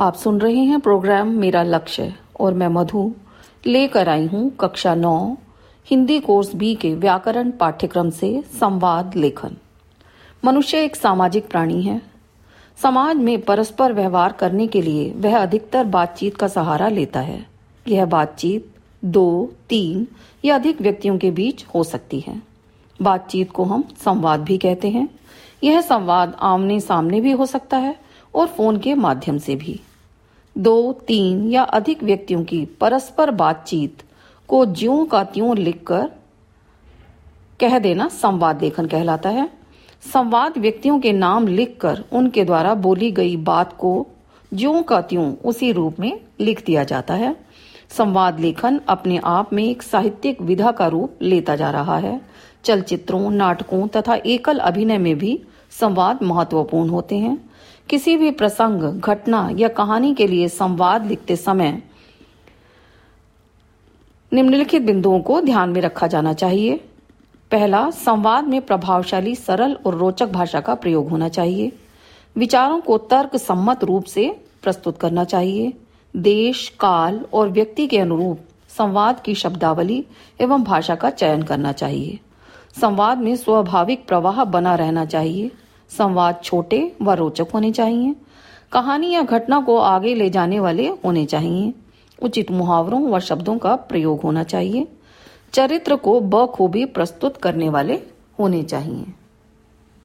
आप सुन रहे हैं प्रोग्राम मेरा लक्ष्य और मैं मधु लेकर आई हूँ कक्षा नौ, हिंदी कोर्स बी के व्याकरण पाठ्यक्रम से संवाद लेखन। मनुष्य एक सामाजिक प्राणी है। समाज में परस्पर व्यवहार करने के लिए वह अधिकतर बातचीत का सहारा लेता है। यह बातचीत दो, तीन या अधिक व्यक्तियों के बीच हो सकती है। बातचीत को हम संवाद भी कहते हैं। यह संवाद आमने सामने भी हो सकता है और फ़ोन के माध्यम से भी। दो, तीन या अधिक व्यक्तियों की परस्पर बातचीत को ज्यों का त्यों लिखकर कह देना संवाद लेखन कहलाता है। संवाद व्यक्तियों के नाम लिखकर उनके द्वारा बोली गई बात को ज्यों का त्यों उसी रूप में लिख दिया जाता है। संवाद लेखन अपने आप में एक साहित्यिक विधा का रूप लेता जा रहा है। चलचित्रों, नाटकों तथा एकल अभिनय में भी संवाद महत्वपूर्ण होते हैं। किसी भी प्रसंग, घटना या कहानी के लिए संवाद लिखते समय निम्नलिखित बिंदुओं को ध्यान में रखा जाना चाहिए। पहला, संवाद में प्रभावशाली, सरल और रोचक भाषा का प्रयोग होना चाहिए। विचारों को तर्क सम्मत रूप से प्रस्तुत करना चाहिए। देश, काल और व्यक्ति के अनुरूप संवाद की शब्दावली एवं भाषा का चयन करना चाहिए। संवाद में स्वाभाविक प्रवाह बना रहना चाहिए। संवाद छोटे व रोचक होने चाहिए। कहानी या घटना को आगे ले जाने वाले होने चाहिए। उचित मुहावरों व शब्दों का प्रयोग होना चाहिए। चरित्र को बखूबी प्रस्तुत करने वाले होने चाहिए।